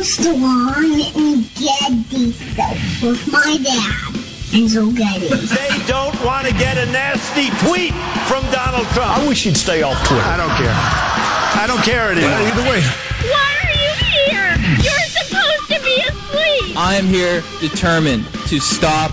Armstrong and Getty Show with my dad, Enzo Getty. They don't want to get a nasty tweet from Donald Trump. I wish he'd stay off Twitter. I don't care. I don't care anymore. Either way. Why are you here? You're supposed to be asleep. I am here determined to stop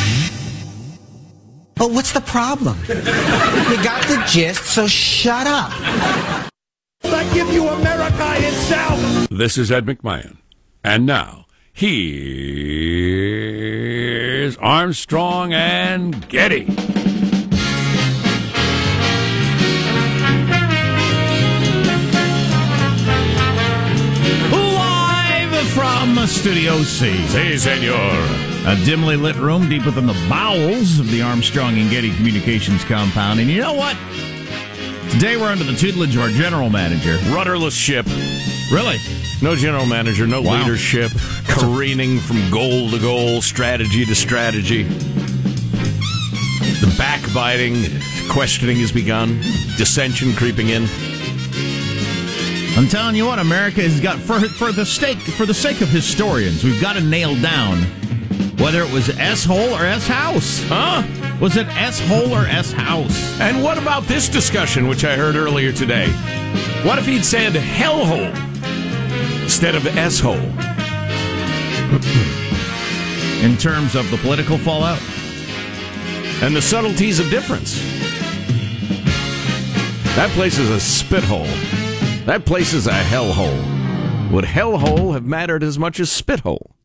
But what's the problem? you got the gist, so shut up. I give you America itself. This is Ed McMahon. And now, here's Armstrong and Getty. Live from Studio C. Si, senor. A dimly lit room deep within the bowels of the Armstrong and Getty Communications compound. And you know what? Today we're under the tutelage of our general manager. Rudderless ship. Really? No general manager, no Wow. leadership, careening from goal to goal, strategy to strategy. The backbiting, questioning has begun, dissension creeping in. I'm telling you what, America has got for for the sake for the sake of historians, we've got to nail down whether it was S hole or S house. Huh? Was it S hole or S house? And what about this discussion, which I heard earlier today? What if he'd said hellhole instead of S-hole? In terms of the political fallout? And the subtleties of difference. That place is a spit hole. That place is a hellhole. Would hellhole have mattered as much as spit hole?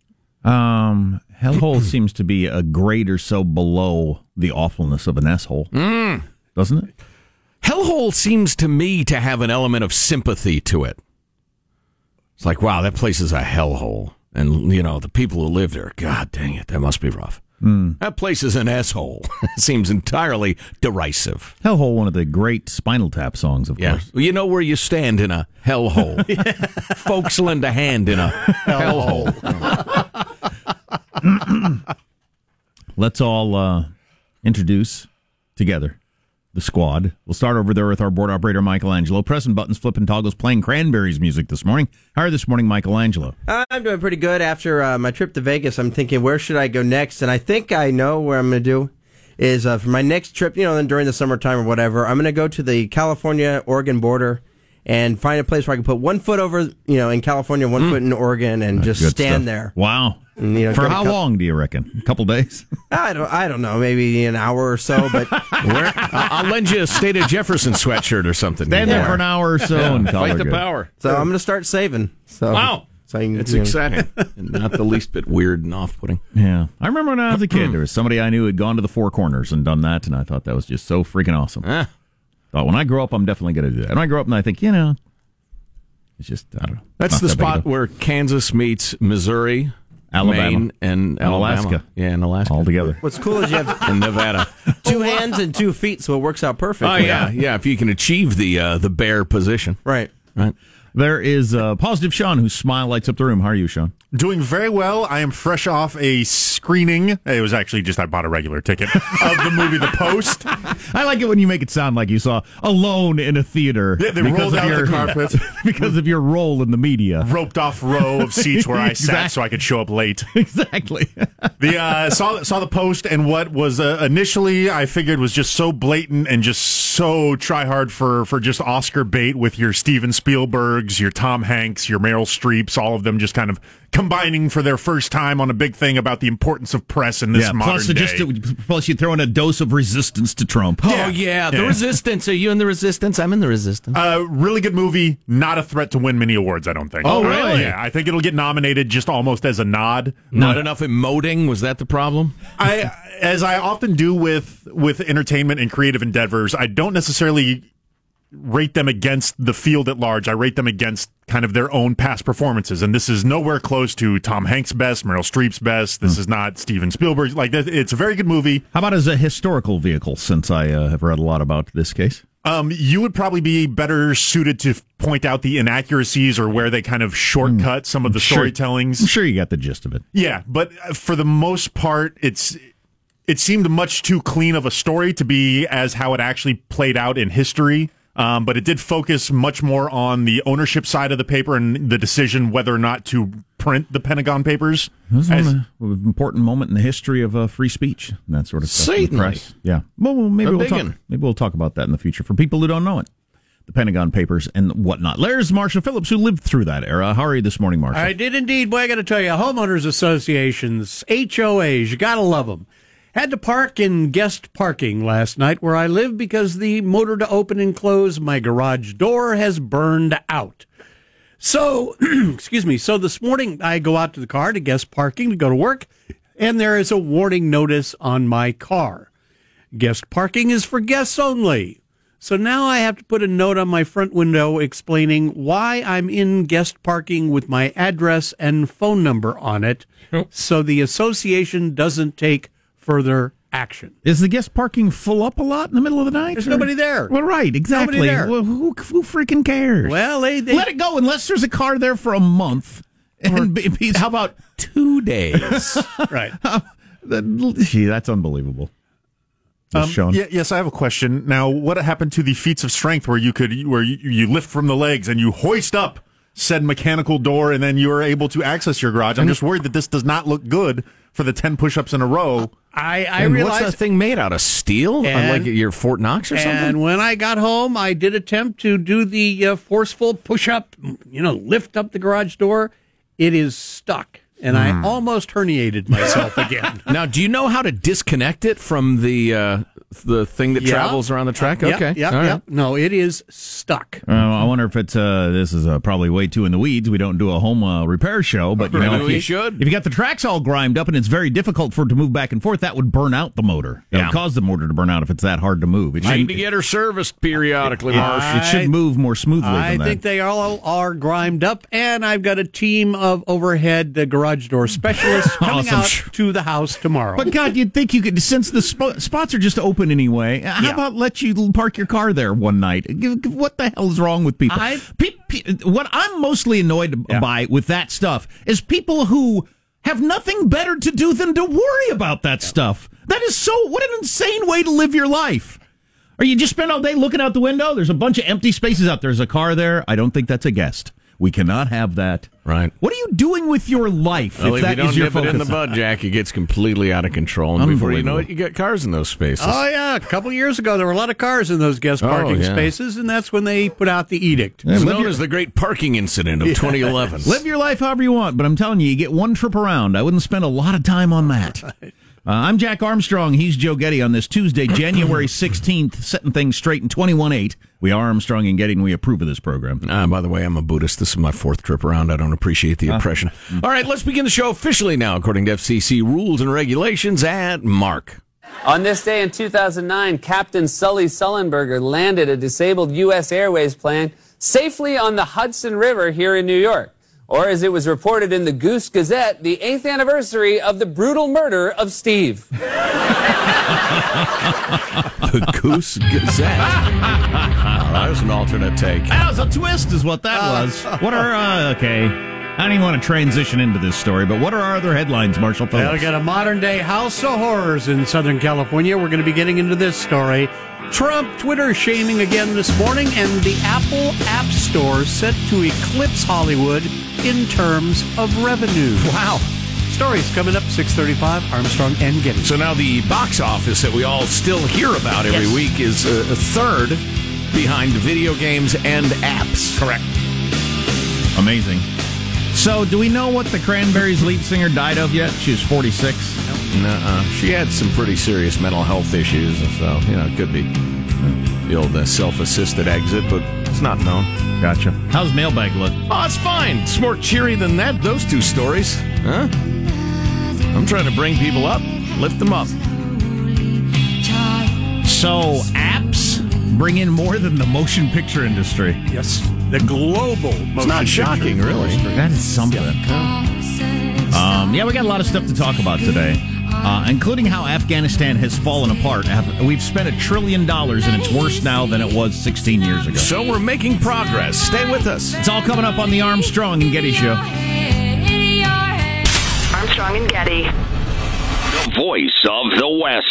Um, hellhole seems to be a grade or so below the awfulness of an S hole, Mm. doesn't it? Hellhole seems to me to have an element of sympathy to it. It's like, wow, that place is a hellhole. And, you know, the people who live there, God dang it, that must be rough. That place is an asshole. seems entirely derisive. Hellhole, one of the great Spinal Tap songs, of Yeah. course. Well, you know where you stand in a hellhole. Folks lend a hand in a hellhole. Let's all uh, introduce together the squad. We'll start over there with our board operator, Michelangelo. Pressing buttons, flipping toggles, playing Cranberries music this morning. How are this morning, Michelangelo? I'm doing pretty good. After uh, my trip to Vegas, I'm thinking, where should I go next? And I think I know where I'm going to do is uh, for my next trip, you know, during the summertime or whatever, I'm going to go to the California Oregon border and find a place where I can put one foot over, you know, in California, one foot in Oregon, and just stand stuff. there. Wow. And, you know, For how cou- long do you reckon? A couple days? I don't, I don't know, maybe an hour or so, but Where, I'll I'll lend you a State of Jefferson sweatshirt or something. Stand there for an hour or so and call Fight the good. power. so I'm going to start saving. So Wow. so I can, It's you know, exciting. and not the least bit weird and off putting. Yeah. I remember when I was a kid, there was somebody I knew had gone to the Four Corners and done that, and I thought that was just so freaking awesome. Ah. Thought when I grow up, I'm definitely going to do that. And I grow up and I think, you know, it's just, I don't know. That's the that big a spot where Kansas meets Missouri, Alabama. Maine, and, And Alabama. Alaska. Yeah, and Alaska. all together. What's cool is you have in Nevada. two hands and two feet, so it works out perfect. oh yeah, yeah. If you can achieve the uh, the bear position, Right. right? There is uh, positive Sean whose smile lights up the room. How are you, Sean? Doing very well. I am fresh off a screening. It was actually just I bought a regular ticket of the movie The Post. I like it when you make it sound like you saw alone in a theater. Yeah, they because rolled of out the your, carpet. because of your role in the media. Roped off row of seats where I sat so I could show up late. exactly. The uh, saw saw the post and what was uh, initially I figured was just so blatant and just so try hard for for just Oscar bait with your Steven Spielbergs, your Tom Hanks, your Meryl Streeps, all of them just kind of combining for their first time on a big thing about the importance of press in this yeah. modern Plus, day. just plus you throw in a dose of resistance to Trump. Oh yeah, the Yeah. resistance. Are you in the resistance? I'm in the resistance. Uh, really good movie. Not a threat to win many awards, I don't think. Oh, really? Yeah, I think it'll get nominated just almost as a nod. Not enough emoting. Was that the problem? I, as I often do with with entertainment and creative endeavors, I don't necessarily rate them against the field at large. I rate them against kind of their own past performances. And this is nowhere close to Tom Hanks' best, Meryl Streep's best. This is not Steven Spielberg. Like, it's a very good movie. How about as a historical vehicle? Since I uh, have read a lot about this case. Um, you would probably be better suited to point out the inaccuracies or where they kind of shortcut some of the Sure. storytellings. I'm sure you got the gist of it. Yeah, but for the most part, it's it seemed much too clean of a story to be as how it actually played out in history. Um, but it did focus much more on the ownership side of the paper and the decision whether or not to print the Pentagon Papers. This is As- one important moment in the history of uh, free speech and that sort of stuff. in Certainly. press. Yeah. Well, well, maybe A we'll talk. one. Maybe we'll talk about that in the future for people who don't know it. The Pentagon Papers and whatnot. There's Marshall Phillips who lived through that era. How are you this morning, Marshall? I did indeed. Boy, I got to tell you, homeowners associations, HOAs, you got to love them. Had to park in guest parking last night where I live because the motor to open and close my garage door has burned out. So, excuse me. So this morning I go out to the car to guest parking to go to work, and there is a warning notice on my car. Guest parking is for guests only. So now I have to put a note on my front window explaining why I'm in guest parking with my address and phone number on it so the association doesn't take further action. Is the guest parking full up a lot in the middle of the night? There's or- nobody there. Well, right, exactly. Nobody there. Well, who, who freaking cares? Well, they, they Let it go unless there's a car there for a month. And be- be- How about two days? right. That- Gee, that's unbelievable. Um, Sean. yeah, yes, I have a question. Now, what happened to the feats of strength where you could where you, you lift from the legs and you hoist up said mechanical door and then you are able to access your garage? I'm just worried that this does not look good for the 10 push-ups in a row. I, I and realized what's that thing made out of? Steel? And- like your Fort Knox or something? And when I got home, I did attempt to do the uh, forceful push up, you know, lift up the garage door. It is stuck. And I almost herniated myself again. now, do you know how to disconnect it from the uh, the thing that Yeah. travels around the track? Yep, okay, yeah, All right. yep. No, it is stuck. Uh, I wonder if it's uh, this is uh, probably way too in the weeds. We don't do a home uh, repair show, but you know, if you, should. If you got the tracks all grimed up and it's very difficult for it to move back and forth, that would burn out the motor. That Yeah. would cause the motor to burn out if it's that hard to move. It I need to get her serviced periodically, Marsh. it should move more smoothly I than that. think they all are grimed up, and I've got a team of overhead uh, garage door specialists coming Awesome. out to the house tomorrow. But God, you'd think you could, since the spo- spots are just open anyway. How Yeah. about let you park your car there one night? What the hell is wrong with people? I- Pe- pe- what I'm mostly annoyed by with that stuff is people who have nothing better to do than to worry about that stuff. That is so. What an insane way to live your life. Or you just spend all day looking out the window. There's a bunch of empty spaces out there. There's a car there. I don't think that's a guest. We cannot have that. Right. What are you doing with your life Well, if if that you don't is your nip it in the focus? bud, Jack, it gets completely out of control. And before you know it, you got cars in those spaces. Oh yeah, a couple years ago there were a lot of cars in those guest Oh, parking yeah. spaces, and that's when they put out the edict. It's known your- as the Great Parking Incident of 2011. Live your life however you want, but I'm telling you, you get one trip around. I wouldn't spend a lot of time on that. Uh, I'm Jack Armstrong. He's Joe Getty on this Tuesday, January 16th, setting things straight in 21 8. We are Armstrong and Getty, and we approve of this program. Uh, by the way, I'm a Buddhist. This is my fourth trip around. I don't appreciate the impression. All right, let's begin the show officially now, according to FCC rules and regulations. At Mark. On this day in 2009, Captain Sully Sullenberger landed a disabled U.S. Airways plane safely on the Hudson River here in New York. Or as it was reported in the Goose Gazette, the eighth anniversary of the brutal murder of Steve. The Goose Gazette. Oh, that was an alternate take. That was a twist, is what that was. What are, uh, okay. I don't even want to transition into this story, but what are our other headlines, Marshall Well, we Phillips? got a modern day house of horrors in Southern California. We're going to be getting into this story. Trump Twitter shaming again this morning, and the Apple App Store set to eclipse Hollywood in terms of revenue. Wow. Stories coming up 635 Armstrong and Getty. So now the box office that we all still hear about every Yes. week is uh, a third behind video games and apps. Correct. Amazing. So, do we know what the Cranberries lead singer died of yet? She was 46. Nuh-uh. She had some pretty serious mental health issues, so you know it could be the old uh, self-assisted exit, but it's not known. Gotcha. How's mailbag look? Oh, it's fine. It's more cheery than that. Those two stories, huh? I'm trying to bring people up, lift them up. So, apps bring in more than the motion picture industry. Yes. The global. It's not shocking, really. That is something. Um, yeah, we got a lot of stuff to talk about today, uh, including how Afghanistan has fallen apart. We've spent a trillion dollars, and it's worse now than it was 16 years ago. So we're making progress. Stay with us. It's all coming up on the Armstrong and Getty Show. Armstrong and Getty. The voice of the West.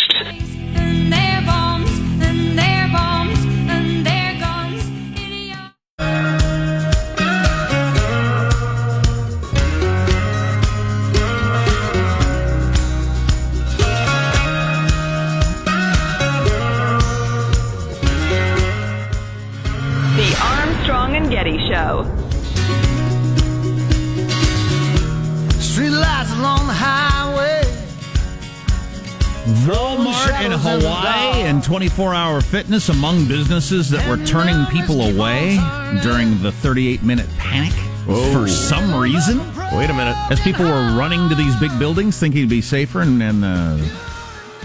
In Hawaii and 24 hour fitness among businesses that were turning people away during the 38 minute panic for some reason. Wait a minute. As people were running to these big buildings thinking it'd be safer, and then uh,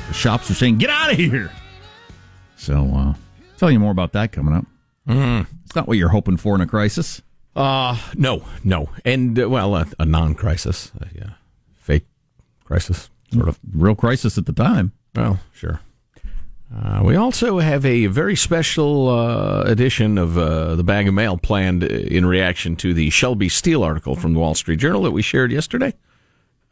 the shops were saying, Get out of here! So, uh, tell you more about that coming up. Mm. It's not what you're hoping for in a crisis. Uh, no, no. And, uh, well, a, a non crisis, uh, fake crisis, sort of. Real crisis at the time. Well, sure. Uh, we also have a very special uh, edition of uh, the Bag of Mail planned in reaction to the Shelby Steele article from the Wall Street Journal that we shared yesterday.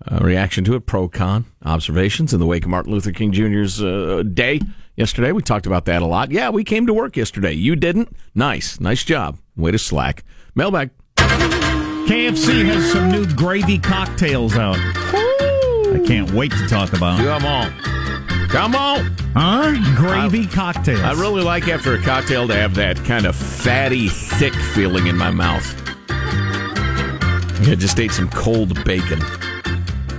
Uh, reaction to it, pro con observations in the wake of Martin Luther King Jr.'s uh, day yesterday. We talked about that a lot. Yeah, we came to work yesterday. You didn't? Nice. Nice job. Way to slack. Mailbag. KFC has some new gravy cocktails out. I can't wait to talk about. them on. Come on. Huh? Gravy cocktails. I really like after a cocktail to have that kind of fatty, thick feeling in my mouth. I just ate some cold bacon.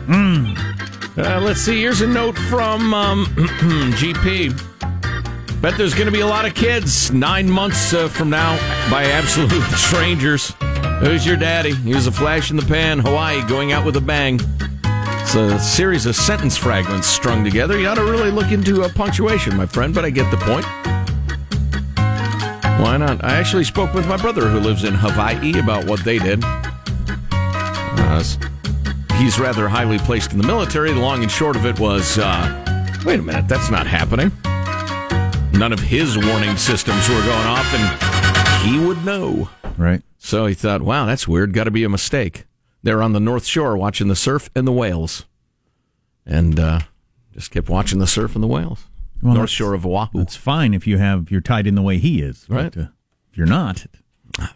Mm. Uh, let's see. Here's a note from um, GP. Bet there's going to be a lot of kids nine months uh, from now by absolute strangers. Who's your daddy? He was a flash in the pan, Hawaii, going out with a bang. It's a series of sentence fragments strung together. You ought to really look into a punctuation, my friend, but I get the point. Why not? I actually spoke with my brother who lives in Hawaii about what they did. Uh, he's rather highly placed in the military. The long and short of it was uh, wait a minute, that's not happening. None of his warning systems were going off, and he would know. Right. So he thought, wow, that's weird. Got to be a mistake. They're on the North Shore watching the surf and the whales. And uh, just kept watching the surf and the whales. Well, North Shore of Oahu. It's fine if you have you're tied in the way he is, but, Right. uh, if you're not,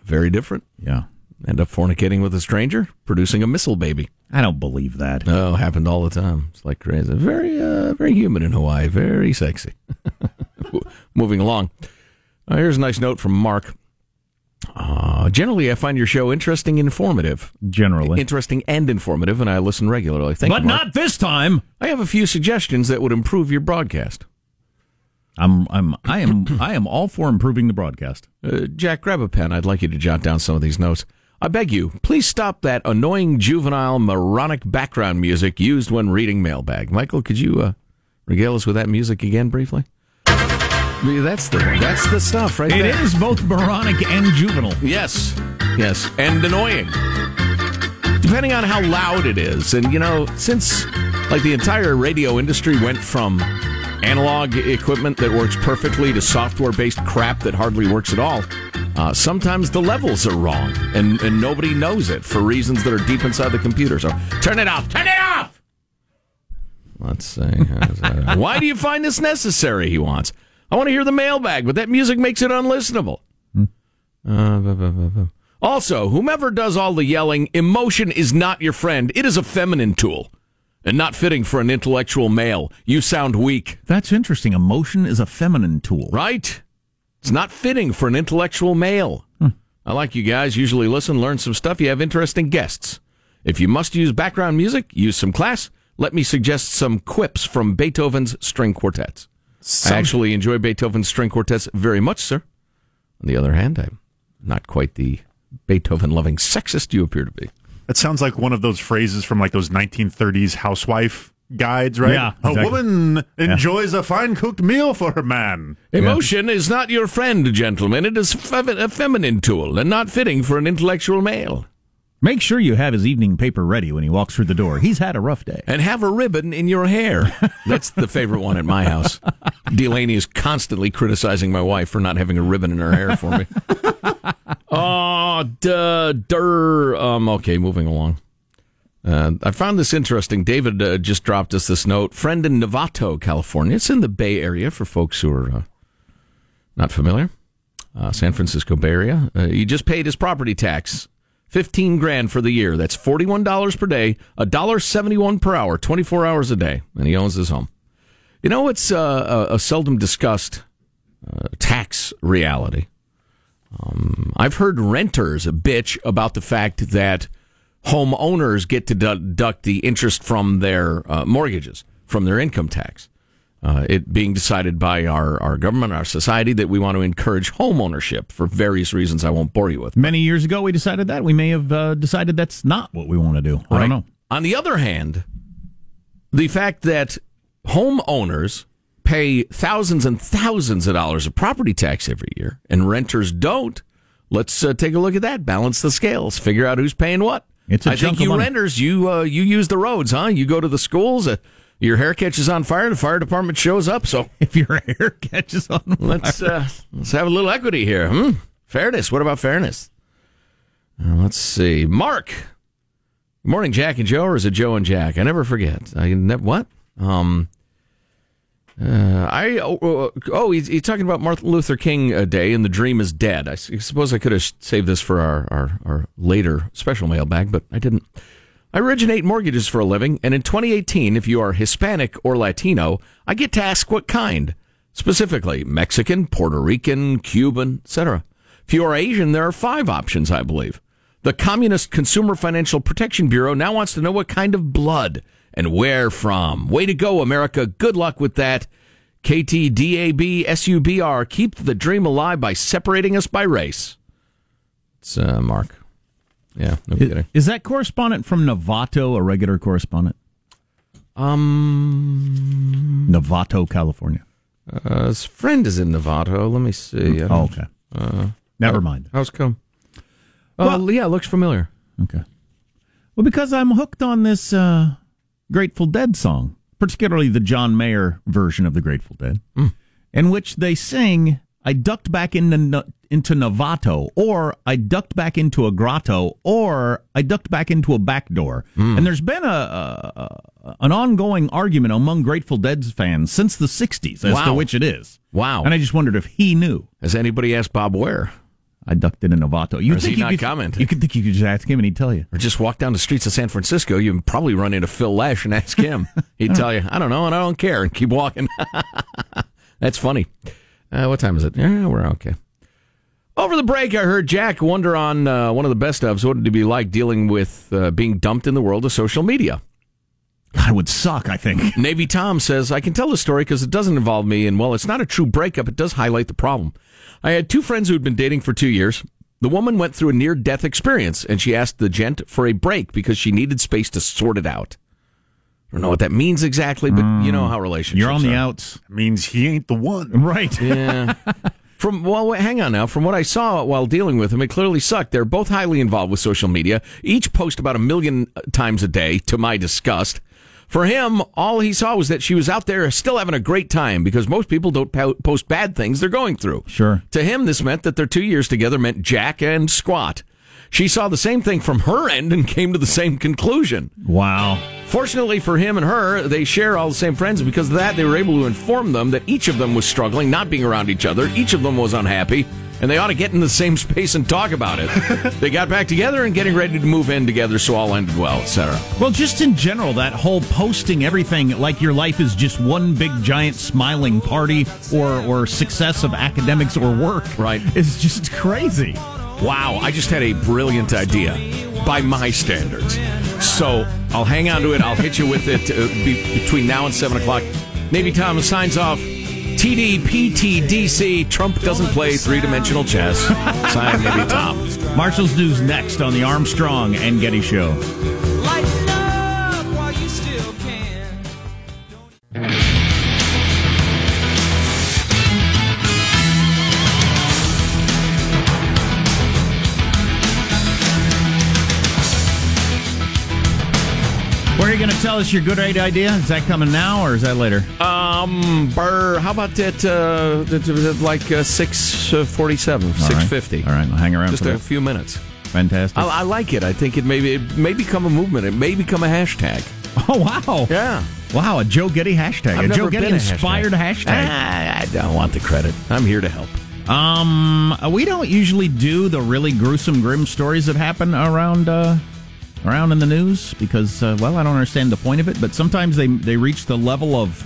Very different. yeah, End up fornicating with a stranger, producing a missile baby. I don't believe that. Oh, happened all the time. It's like crazy. Very, uh, very human in Hawaii. Very sexy. Moving along. Uh, here's a nice note from Mark. Uh, generally, I find your show interesting and informative. Generally, Interesting and informative, and I listen regularly. Thank but you, not this time. I have a few suggestions that would improve your broadcast. I'm I'm I am I am all for improving the broadcast. Uh, Jack, grab a pen. I'd like you to jot down some of these notes. I beg you, please stop that annoying juvenile moronic background music used when reading mailbag. Michael, could you uh, regale us with that music again briefly? That's the that's the stuff right It there. is both moronic and juvenile. Yes, yes, and annoying. Depending on how loud it is, and you know, since like the entire radio industry went from analog equipment that works perfectly to software-based crap that hardly works at all. Uh, sometimes the levels are wrong, and, and nobody knows it for reasons that are deep inside the computer. So turn it off. Turn it off. Let's see. Why do you find this necessary? He wants. I want to hear the mailbag, but that music makes it unlistenable. Uh, also, whomever does all the yelling, emotion is not your friend. It is a feminine tool and not fitting for an intellectual male. You sound weak. That's interesting. Emotion is a feminine tool. Right? It's not fitting for an intellectual male. I like you guys. Usually listen, learn some stuff. You have interesting guests. If you must use background music, use some class. Let me suggest some quips from Beethoven's string quartets. I actually enjoy Beethoven's string quartets very much, sir. On the other hand, I'm not quite the Beethoven loving sexist you appear to be. That sounds like one of those phrases from like those 1930s housewife guides, right? Yeah, A exactly. woman enjoys a fine cooked meal for her man. Emotion is not your friend, gentlemen. It is fe- a feminine tool and not fitting for an intellectual male. Make sure you have his evening paper ready when he walks through the door. He's had a rough day. And have a ribbon in your hair. That's the favorite one at my house. Delaney is constantly criticizing my wife for not having a ribbon in her hair for me. oh, duh, der. Um, okay, moving along. Uh, I found this interesting. David uh, just dropped us this note. Friend in Novato, California. It's in the Bay Area for folks who are uh, not familiar. Uh, San Francisco Bay Area. Uh, he just paid his property tax. 15 grand for the year. That's $41 per day, $1.71 per hour, 24 hours a day. And he owns his home. You know, it's uh, a, a seldom discussed uh, tax reality. Um, I've heard renters bitch about the fact that homeowners get to deduct the interest from their uh, mortgages, from their income tax. Uh, it being decided by our, our government, our society, that we want to encourage home ownership for various reasons I won't bore you with. Many years ago, we decided that. We may have uh, decided that's not what we want to do. I don't know. On the other hand, the fact that homeowners pay thousands and thousands of dollars of property tax every year and renters don't, let's uh, take a look at that. Balance the scales. Figure out who's paying what. It's a I think you money. renters, you uh, you use the roads, huh? You go to the schools. Your hair catches on fire. The fire department shows up. So if your hair catches on fire, let's uh, let's have a little equity here. Hmm? Fairness. What about fairness? Uh, let's see. Mark. Good morning, Jack and Joe, or is it Joe and Jack? I never forget. I never what? Um. Uh, I oh, oh he's, he's talking about Martin Luther King uh, Day and the dream is dead. I suppose I could have saved this for our, our, our later special mailbag, but I didn't. I originate mortgages for a living, and in 2018, if you are Hispanic or Latino, I get to ask what kind. Specifically, Mexican, Puerto Rican, Cuban, etc. If you are Asian, there are five options, I believe. The Communist Consumer Financial Protection Bureau now wants to know what kind of blood and where from. Way to go, America. Good luck with that. KTDABSUBR, Keep the dream alive by separating us by race. It's uh, Mark. Yeah, no Is, kidding. is that correspondent from Novato a regular correspondent? Um, Novato, California. Uh, his friend is in Novato. Let me see. Oh, don't- okay. Uh, Never mind. How's it come? Oh, yeah, looks familiar. Okay. Well, because I'm hooked on this uh, Grateful Dead song, particularly the John Mayer version of the Grateful Dead, in which they sing, I ducked back into, into Novato, or I ducked back into a grotto, or I ducked back into a back door. Hmm. And there's been a, a, an ongoing argument among Grateful Dead fans since the 60s as to which it is. Wow. And I just wondered if he knew. Has anybody asked Bob Weir? I ducked into Novato. You think he you not could, commenting? You could think you could just ask him and he'd tell you. Or just walk down the streets of San Francisco. You would probably run into Phil Lesh and ask him. He'd tell you, I don't know, and I don't care, and keep walking. That's funny. Uh, what time is it? Yeah, we're okay. Over the break, I heard Jack wonder on uh, one of the best ofs what it'd be like dealing with uh, being dumped in the world of social media. I would suck, I think. Navy Tom says, I can tell the story because it doesn't involve me, and while it's not a true breakup, it does highlight the problem. I had two friends who had been dating for two years. The woman went through a near death experience, and she asked the gent for a break because she needed space to sort it out. I don't know what that means exactly, but you know hmm. how relationships You're on the are. outs. means he ain't the one. Right. Yeah. From well, wait, hang on now. From what I saw while dealing with him, it clearly sucked. They're both highly involved with social media. Each post about a million uh, times a day, to my disgust. For him, all he saw was that she was out there still having a great time because most people don't post bad things they're going through. Sure. To him, this meant that their two years together meant jack and squat. She saw the same thing from her end and came to the same conclusion. Wow. Fortunately for him and her, they share all the same friends. Because of that, they were able to inform them that each of them was struggling, not being around each other. Each of them was unhappy, and they ought to get in the same space and talk about it. they got back together and getting ready to move in together, so all ended well, etc. Well, just in general, that whole posting everything like your life is just one big giant smiling party or or success of academics or work, right? Is just crazy. Wow, I just had a brilliant idea by my standards. So I'll hang on to it. I'll hit you with it uh, be, between now and 7 o'clock. Navy Tom signs off. TDPTDC. Trump doesn't play three dimensional chess. Sign Navy Tom. Marshall's News next on the Armstrong and Getty Show. You going to tell us your good idea? Is that coming now or is that later? Um, Burr, how about that? uh, like uh, six forty-seven, six fifty? All right, I'll hang around Just for a that. few minutes. Fantastic. I, I like it. I think it may be, it may become a movement. It may become a hashtag. Oh wow! Yeah. Wow, a Joe Getty hashtag. I've a Joe Getty inspired hashtag. Ah, I don't want the credit. I'm here to help. Um, we don't usually do the really gruesome, grim stories that happen around uh, around in the news because, uh, well, I don't understand the point of it. But sometimes they they reach the level of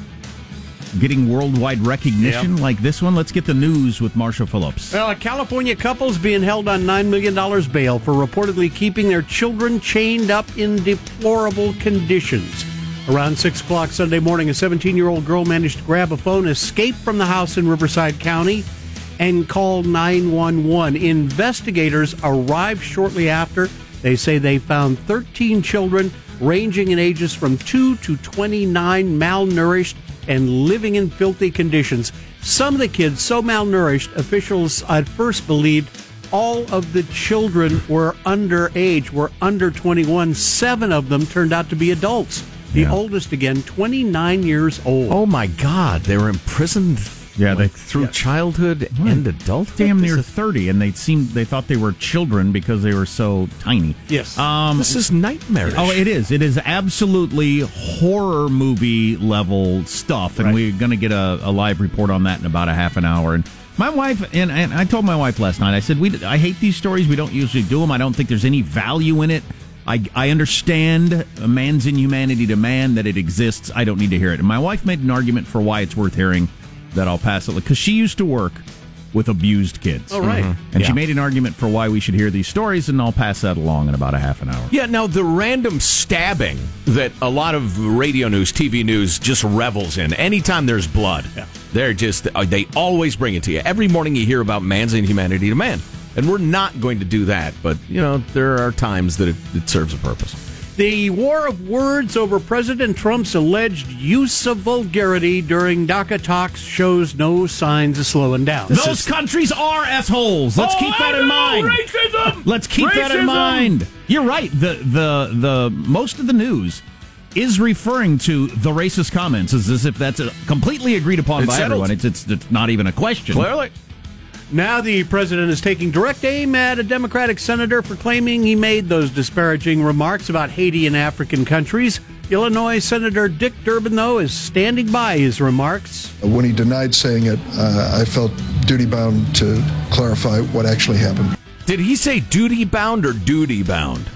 getting worldwide recognition, Yep. like this one. Let's get the news with Marshall Phillips. Well, a California couple's being held on $9 million bail for reportedly keeping their children chained up in deplorable conditions. Around 6 o'clock Sunday morning, a 17 year old girl managed to grab a phone, escape from the house in Riverside County, and call 911. Investigators arrived shortly after. They say they found 13 children ranging in ages from 2 to 29 malnourished and living in filthy conditions. Some of the kids so malnourished, officials at first believed all of the children were underage, were under 21. Seven of them turned out to be adults. The oldest, again, 29 years old. Oh my God! They were imprisoned. Yeah, they through childhood and adulthood. Damn near is- thirty, and they seemed they thought they were children because they were so tiny. Yes. Um, This is nightmarish. Oh, it is. It is absolutely horror movie level stuff, and Right. we're going to get a, a live report on that in about a half an hour. And my wife and, and I told my wife last night. I said we I hate these stories. We don't usually do them. I don't think there's any value in it. I, I understand a man's inhumanity to man that it exists. I don't need to hear it. And my wife made an argument for why it's worth hearing. That I'll pass it because she used to work with abused kids. Oh, right. And she made an argument for why we should hear these stories, and I'll pass that along in about a half an hour. Yeah, now the random stabbing that a lot of radio news, TV news just revels in. Anytime there's blood, they're just uh, they always bring it to you. Every morning you hear about man's inhumanity to man. And we're not going to do that, but you know, there are times that it, it serves a purpose. The war of words over President Trump's alleged use of vulgarity during DACA talks shows no signs of slowing down. Those countries are assholes. Let's Oh, keep that I in know, mind. racism! Let's keep that in mind. You're right. The the the most of the news is referring to the racist comments as, as if that's uh completely agreed upon It's by settled. everyone. It's, it's it's not even a question. Now the president is taking direct aim at a Democratic senator for claiming he made those disparaging remarks about Haiti and African countries. Illinois Senator Dick Durbin, though, is standing by his remarks. When he denied saying it, uh, I felt duty bound to clarify what actually happened. Did he say duty bound or duty bound?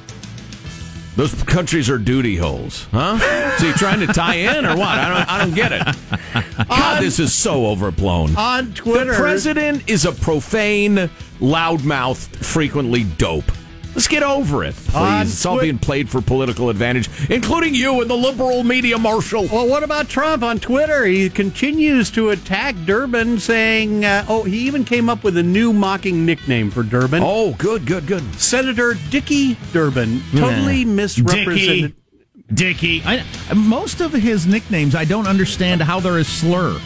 Those countries are duty holes, huh? Is he trying to tie in or what? I don't. I don't get it. God, this is so overblown. On Twitter, the president is a profane, loudmouth, frequently dope. Let's get over it, please. On it's all Twi- being played for political advantage, including you and the liberal media, Marshall. Well, what about Trump on Twitter? He continues to attack Durbin, saying, uh, oh, he even came up with a new mocking nickname for Durbin. Oh, good, good, good. Senator Dickie Durbin, totally misrepresented. Dickie. I, most of his nicknames, I don't understand how they're a slur.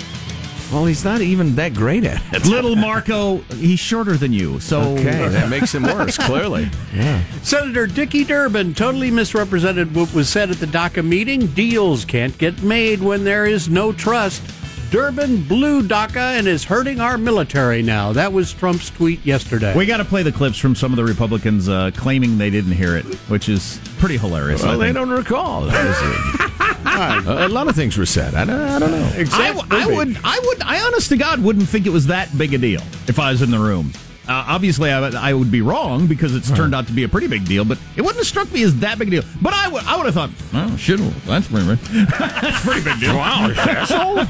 Well, he's not even that great at it. Little Marco, he's shorter than you, so Okay, that makes him worse, clearly. Yeah. Senator Dickie Durbin totally misrepresented what was said at the DACA meeting. Deals can't get made when there is no trust. Durbin blew DACA and is hurting our military now. That was Trump's tweet yesterday. We got to play the clips from some of the Republicans uh, claiming they didn't hear it, which is pretty hilarious. I Well, they think. don't recall. That a, a lot of things were said. I don't, I don't know. I, w- I would, I would, I honest to God wouldn't think it was that big a deal if I was in the room. Uh, obviously, I, would- I would be wrong because it's turned out to be a pretty big deal, but it wouldn't have struck me as that big a deal. But I would, I would have thought, oh shit, that's pretty, big- that's pretty big deal. Wow, asshole. Uh,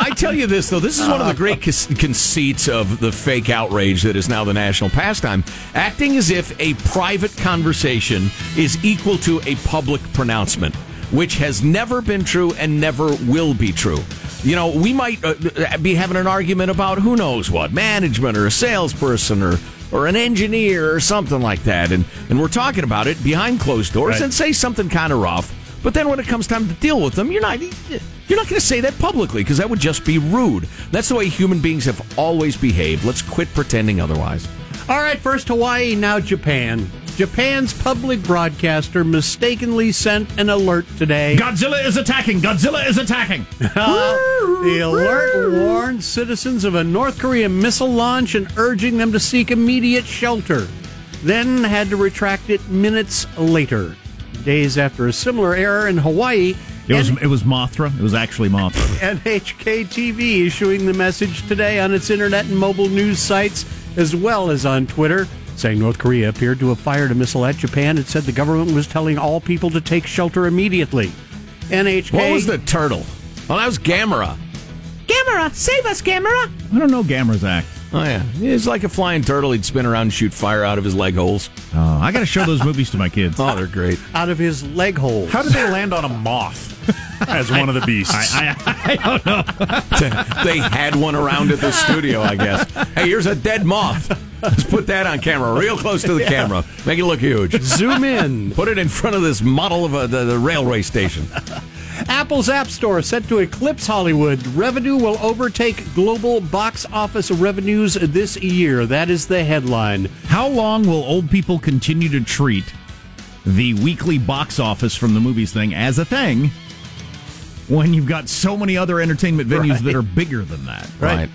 I tell you this though, this is one of the great con- conceits of the fake outrage that is now the national pastime. Acting as if a private conversation is equal to a public pronouncement, which has never been true and never will be true. You know, we might uh, be having an argument about who knows what, management or a salesperson or or an engineer or something like that, and and we're talking about it behind closed doors Right. and say something kind of rough. But then when it comes time to deal with them, you're not you're not going to say that publicly because that would just be rude. That's the way human beings have always behaved. Let's quit pretending otherwise. All right, first Hawaii, now Japan. Japan's public broadcaster mistakenly sent an alert today. Godzilla is attacking! Godzilla is attacking! the alert warned citizens of a North Korean missile launch and urging them to seek immediate shelter. Then had to retract it minutes later. Days after a similar error in Hawaii, It was it was Mothra. It was actually Mothra. NHK TV issuing the message today on its internet and mobile news sites, as well as on Twitter, saying North Korea appeared to have fired a missile at Japan and said the government was telling all people to take shelter immediately. NHK. What was the turtle? Oh, that was Gamera. Gamera, save us, Gamera! I don't know Gamera's act. Oh yeah, he's like a flying turtle. He'd spin around and shoot fire out of his leg holes. Oh, I got to show those movies to my kids. Oh, they're great. Out of his leg hole. How did they land on a moth as one of the beasts? I, I, I don't know. they had one around at the studio, I guess. Hey, here's a dead moth. Let's put that on camera, real close to the Yeah. camera. Make it look huge. Zoom in. Put it in front of this model of a, the, the railway station. Apple's App Store set to eclipse Hollywood. Revenue will overtake global box office revenues this year. That is the headline. How long will old people continue to treat the weekly box office from the movies thing as a thing when you've got so many other entertainment venues Right. that are bigger than that? Right.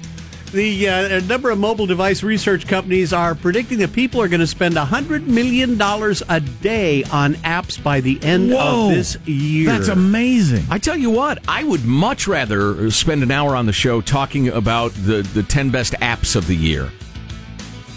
The uh, a number of mobile device research companies are predicting that people are going to spend $100 million a day on apps by the end Whoa. of this year. That's amazing. I tell you what, I would much rather spend an hour on the show talking about the, the 10 best apps of the year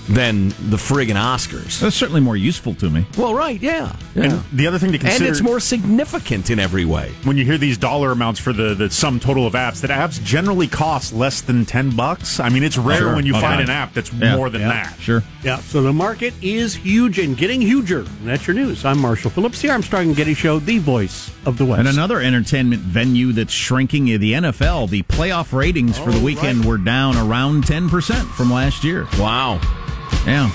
than the friggin' Oscars. That's certainly more useful to me. Well, right, yeah. yeah. And the other thing to consider, and it's more significant in every way. when you hear these dollar amounts for the, the sum total of apps, that apps generally cost less than ten bucks. I mean, it's rare Sure. when you Okay. find an app that's Yeah. more than Yeah. that. Sure. Yeah, so the market is huge and getting huger. And that's your news. I'm Marshall Phillips, here. I'm starting Getty Show, the voice of the West. And another entertainment venue that's shrinking, the NFL, the playoff ratings for the weekend were down around 10% from last year. Wow. Yeah.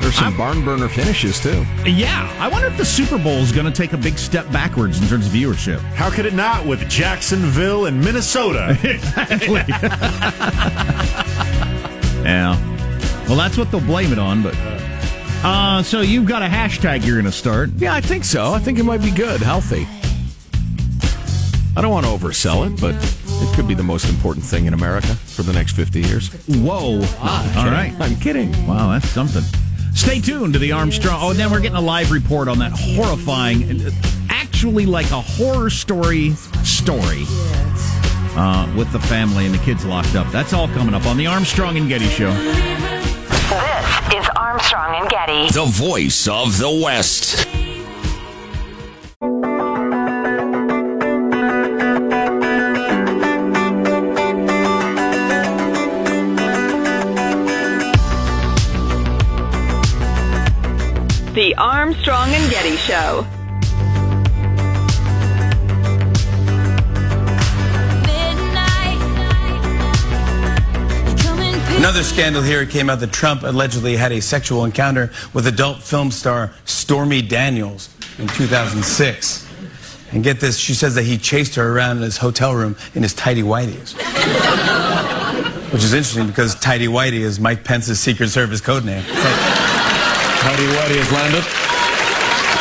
There's some barn burner finishes, too. Yeah. I wonder if the Super Bowl is going to take a big step backwards in terms of viewership. How could it not with Jacksonville and Minnesota? exactly. yeah. Well, that's what they'll blame it on, but. Uh, so you've got a hashtag you're going to start. Yeah, I think so. I think it might be good, healthy. I don't want to oversell it, but it could be the most important thing in America for the next 50 years. Whoa. All right. I'm kidding. Wow, that's something. Stay tuned to the Armstrong. Oh, and then we're getting a live report on that horrifying, actually like a horror story story uh, with the family and the kids locked up. That's all coming up on the Armstrong and Getty Show. This is Armstrong and Getty. The voice of the West. The Armstrong and Getty Show. Another scandal here came out that Trump allegedly had a sexual encounter with adult film star Stormy Daniels in 2006. And get this, she says that he chased her around in his hotel room in his tidy whities. Which is interesting because tidy whitey is Mike Pence's Secret Service code name. Tidy Whitey has landed.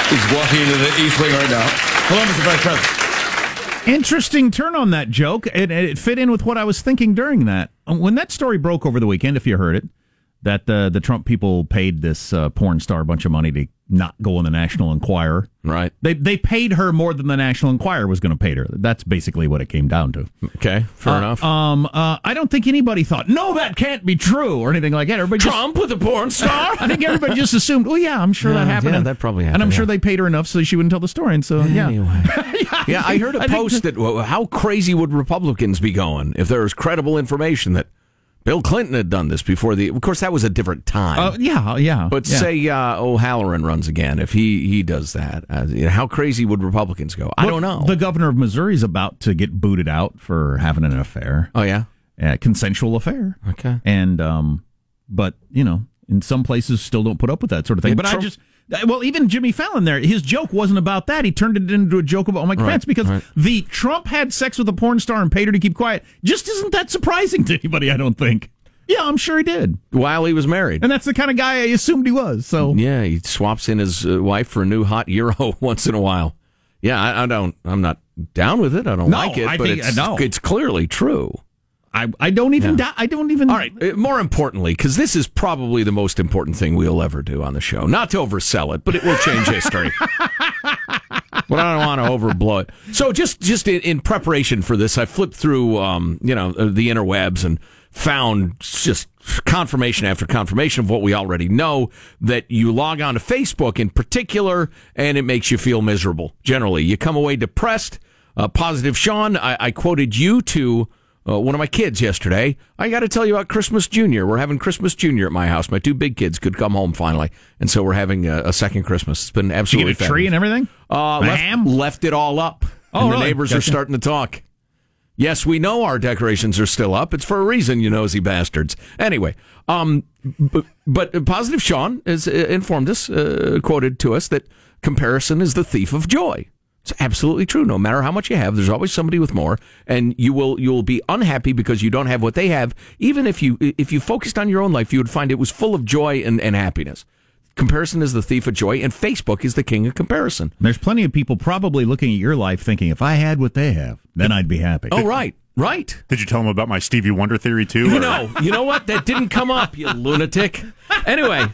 He's walking into the East Wing right now. Hello, Mr. Vice President. Interesting turn on that joke. It, it fit in with what I was thinking during that. When that story broke over the weekend, if you heard it, that the the Trump people paid this uh, porn star a bunch of money to not go in the National Enquirer. Right. They they paid her more than the National Enquirer was going to pay her. That's basically what it came down to. Okay, fair Uh, enough. Um, uh, I don't think anybody thought, no, that can't be true or anything like that. Everybody just- Trump with a porn star? I think everybody just assumed, oh yeah, I'm sure that happened. yeah, And- that probably happened. And I'm happened, sure they paid her enough so she wouldn't tell the story. And so yeah, yeah, I heard a I think post that well, how crazy would Republicans be going if there was credible information that Bill Clinton had done this before the. Of course, that was a different time. Uh, yeah, yeah. But yeah. say uh, O'Halloran runs again if he he does that. Uh, you know, how crazy would Republicans go? I Well, don't know. The governor of Missouri is about to get booted out for having an affair. oh yeah. a consensual affair. Okay. And um, but you know, in some places still don't put up with that sort of thing. But I just well, even Jimmy Fallon there, his joke wasn't about that. He turned it into a joke about Mike Right, Pence because right. the Trump had sex with a porn star and paid her to keep quiet. Just isn't that surprising to anybody? I don't think. Yeah, I'm sure he did. While he was married. And that's the kind of guy I assumed he was. So Yeah, he swaps in his uh, wife for a new hot euro once in a while. Yeah, I, I don't. I'm not down with it. I don't No, like it, I but think- it's, no. it's clearly true. I I don't even Yeah. I don't even. All right. uh, More importantly, because this is probably the most important thing we'll ever do on the show. Not to oversell it, but it will change history. but I don't want to overblow it. So just just in, in preparation for this, I flipped through um, you know uh, the interwebs and found just confirmation after confirmation of what we already know that you log on to Facebook in particular and it makes you feel miserable. Generally, you come away depressed. Uh, positive Sean, I, I quoted you to uh, one of my kids yesterday. I got to tell you about Christmas Junior. We're having Christmas Junior at my house. My two big kids could come home finally, and so we're having a, a second Christmas. It's been Did you absolutely get a tree and everything? Uh, left, left it all up. Oh, and the really? neighbors are starting to talk. Yes, we know our decorations are still up. It's for a reason, you nosy bastards. Anyway, um, but, but positive Sean has uh, informed us, uh, quoted to us that comparison is the thief of joy. It's absolutely true. No matter how much you have, there's always somebody with more, and you will you will be unhappy because you don't have what they have. Even if you if you focused on your own life, you would find it was full of joy and, and happiness. Comparison is the thief of joy, and Facebook is the king of comparison. There's plenty of people probably looking at your life thinking, if I had what they have, then I'd be happy. Oh, right, right. Did you tell him about my Stevie Wonder theory too? You or- know, you know what? That didn't come up, you lunatic. Anyway,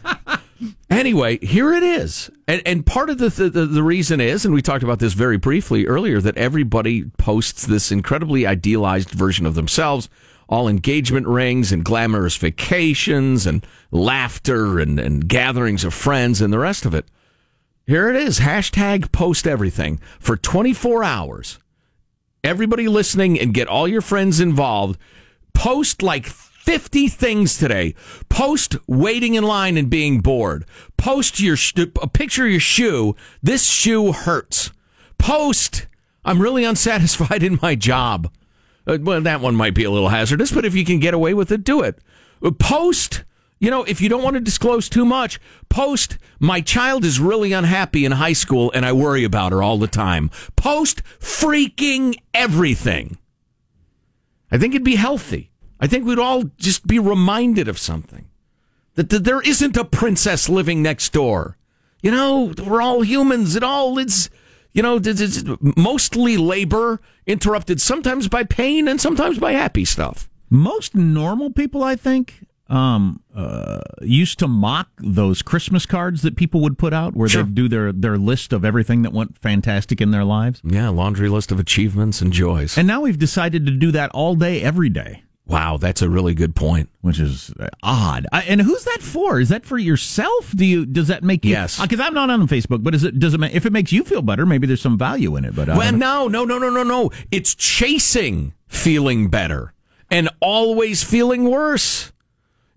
anyway, here it is, and and part of the, the the reason is, and we talked about this very briefly earlier, that everybody posts this incredibly idealized version of themselves. All engagement rings and glamorous vacations and laughter and, and gatherings of friends and the rest of it. Here it is. Hashtag post everything for 24 hours everybody listening and get all your friends involved. Post like 50 things today. Post waiting in line and being bored. Post your sh- a picture of your shoe. This shoe hurts. Post I'm really unsatisfied in my job. Uh, well, that one might be a little hazardous, but if you can get away with it, do it. Uh, Post you know, if you don't want to disclose too much, post, my child is really unhappy in high school and I worry about her all the time. Post freaking everything. I think it'd be healthy. I think we'd all just be reminded of something that, that there isn't a princess living next door. You know, we're all humans. It all is, you know, mostly labor interrupted sometimes by pain and sometimes by happy stuff. Most normal people, I think, um, uh, used to mock those Christmas cards that people would put out where Sure. they'd do their, their list of everything that went fantastic in their lives. Yeah, laundry list of achievements and joys. And now we've decided to do that all day, every day. Wow, that's a really good point. Which is uh, odd. I, and who's that for? Is that for yourself? Do you does that make you? Yes. Because I'm not on Facebook, but is it does it if it makes you feel better? Maybe there's some value in it. But Well, no, no, no, no, no, no. It's chasing feeling better and always feeling worse.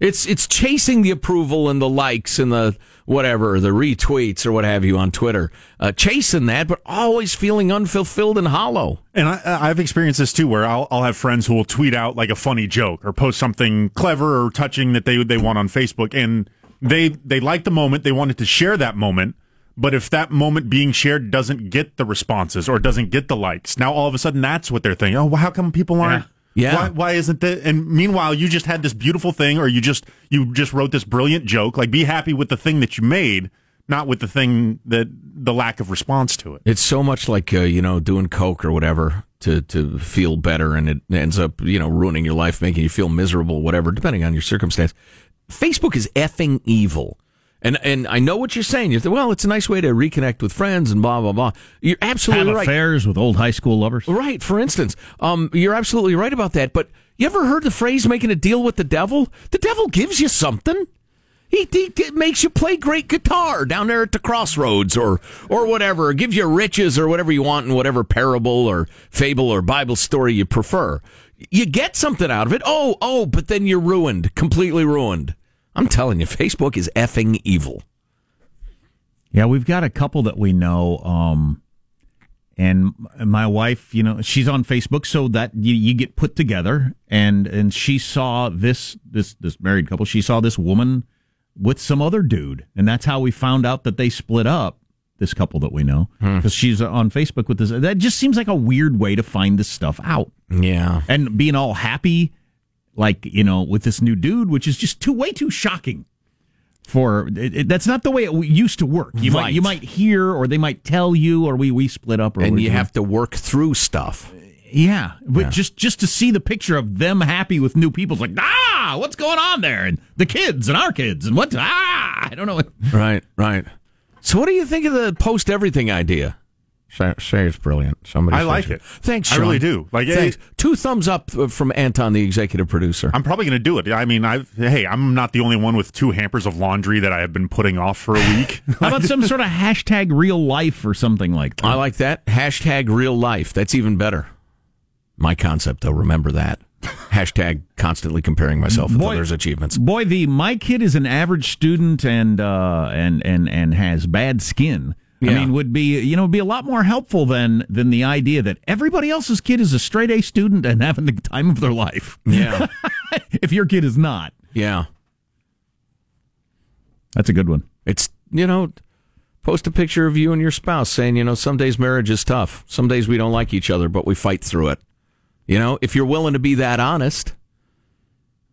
It's it's chasing the approval and the likes and the whatever, the retweets or what have you on Twitter. Uh, chasing that, but always feeling unfulfilled and hollow. And I, I've experienced this too, where I'll, I'll have friends who will tweet out like a funny joke or post something clever or touching that they they want on Facebook, and they they like the moment, they wanted to share that moment, but if that moment being shared doesn't get the responses or doesn't get the likes, now all of a sudden that's what they're thinking. Oh, well, how come people aren't? Yeah. Why, why isn't that? And meanwhile, you just had this beautiful thing, or you just you just wrote this brilliant joke. Like, be happy with the thing that you made, not with the thing that the lack of response to it. It's so much like uh, you know doing coke or whatever to to feel better, and it ends up you know ruining your life, making you feel miserable, whatever, depending on your circumstance. Facebook is effing evil. And and I know what you're saying. You think, well, it's a nice way to reconnect with friends and blah blah blah. You're absolutely have right. affairs with old high school lovers. Right. For instance, um, you're absolutely right about that. But you ever heard the phrase "making a deal with the devil"? The devil gives you something. He, he, he makes you play great guitar down there at the crossroads, or or whatever. Gives you riches or whatever you want in whatever parable or fable or Bible story you prefer. You get something out of it. Oh, oh, but then you're ruined, completely ruined. I'm telling you, Facebook is effing evil. Yeah, we've got a couple that we know. Um, and my wife, you know, she's on Facebook, so that you, you get put together. And and she saw this this this married couple. She saw this woman with some other dude, and that's how we found out that they split up. This couple that we know because she's on Facebook with this. That just seems like a weird way to find this stuff out. Yeah, and being all happy like you know with this new dude, which is just too way too shocking. For it, it- that's not the way it used to work. You might you might hear, or they might tell you, or we we split up, or and you have to work through stuff. yeah, but just just to see the picture of them happy with new people, it's like ah, what's going on there, and the kids and our kids, and what ah, I don't know. Right, right. So, what do you think of the post everything idea? Say, it's brilliant. Somebody I like it. Thanks, I really do. Like, Thanks. it- Two thumbs up from Anton, the executive producer. I'm probably going to do it. I mean, I hey, I'm not the only one with two hampers of laundry that I have been putting off for a week. How about some sort of hashtag real life or something like that? I like that. Hashtag real life. That's even better. My concept, though. Remember that. Hashtag constantly comparing myself with Boy- others' achievements. Boy, the my kid is an average student and uh, and and and has bad skin. I mean, would be you know be a lot more helpful than than the idea that everybody else's kid is a straight A student and having the time of their life. Yeah. if your kid is not, Yeah. that's a good one. It's, you know, post a picture of you and your spouse saying, you know, some days marriage is tough. Some days we don't like each other, but we fight through it. You know, if you're willing to be that honest.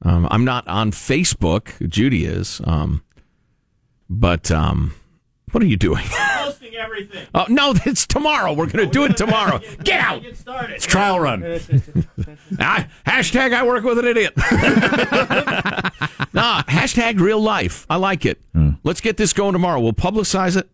Um, I'm not on Facebook. Judy is. Um, but um, what are you doing? Posting everything. Oh no, it's tomorrow. We're going to do it tomorrow. Get out. Get started. It's trial run. Ah, hashtag I work with an idiot. no, hashtag real life. I like it. Let's get this going tomorrow. We'll publicize it.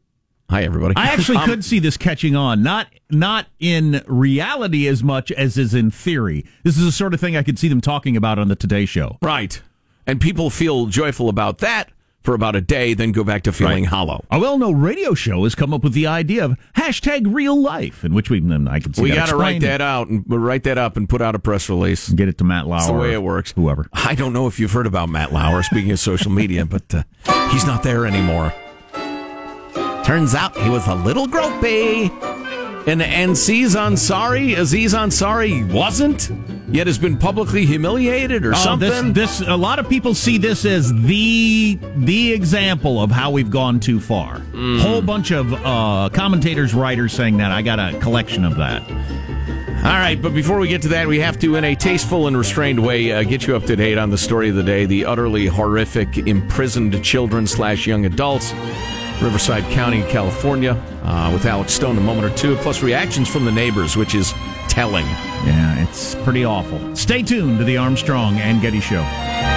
Hi, everybody. I actually Um, could see this catching on, not not in reality as much as is in theory. This is the sort of thing I could see them talking about on the Today Show. Right. And people feel joyful about that for about a day, then go back to feeling hollow. A well-known radio show has come up with the idea of hashtag real life, in which we then I can see we that got to write that out and write that up and put out a press release. and get it to Matt Lauer. That's the way it works. Whoever. I don't know if you've heard about Matt Lauer, speaking of social media, but uh, he's not there anymore. Turns out he was a little gropey. And, Aziz Ansari, Aziz Ansari wasn't, yet has been publicly humiliated or Oh, something. This, this, a lot of people see this as the the example of how we've gone too far. Hmm. Whole bunch of uh, commentators, writers saying that. I got a collection of that. All right, but before we get to that, we have to, in a tasteful and restrained way, uh, get you up to date on the story of the day: the utterly horrific imprisoned children slash young adults, Riverside County, California, uh, with Alex Stone a moment or two, plus reactions from the neighbors, which is telling. Yeah, it's pretty awful. Stay tuned to the Armstrong and Getty Show.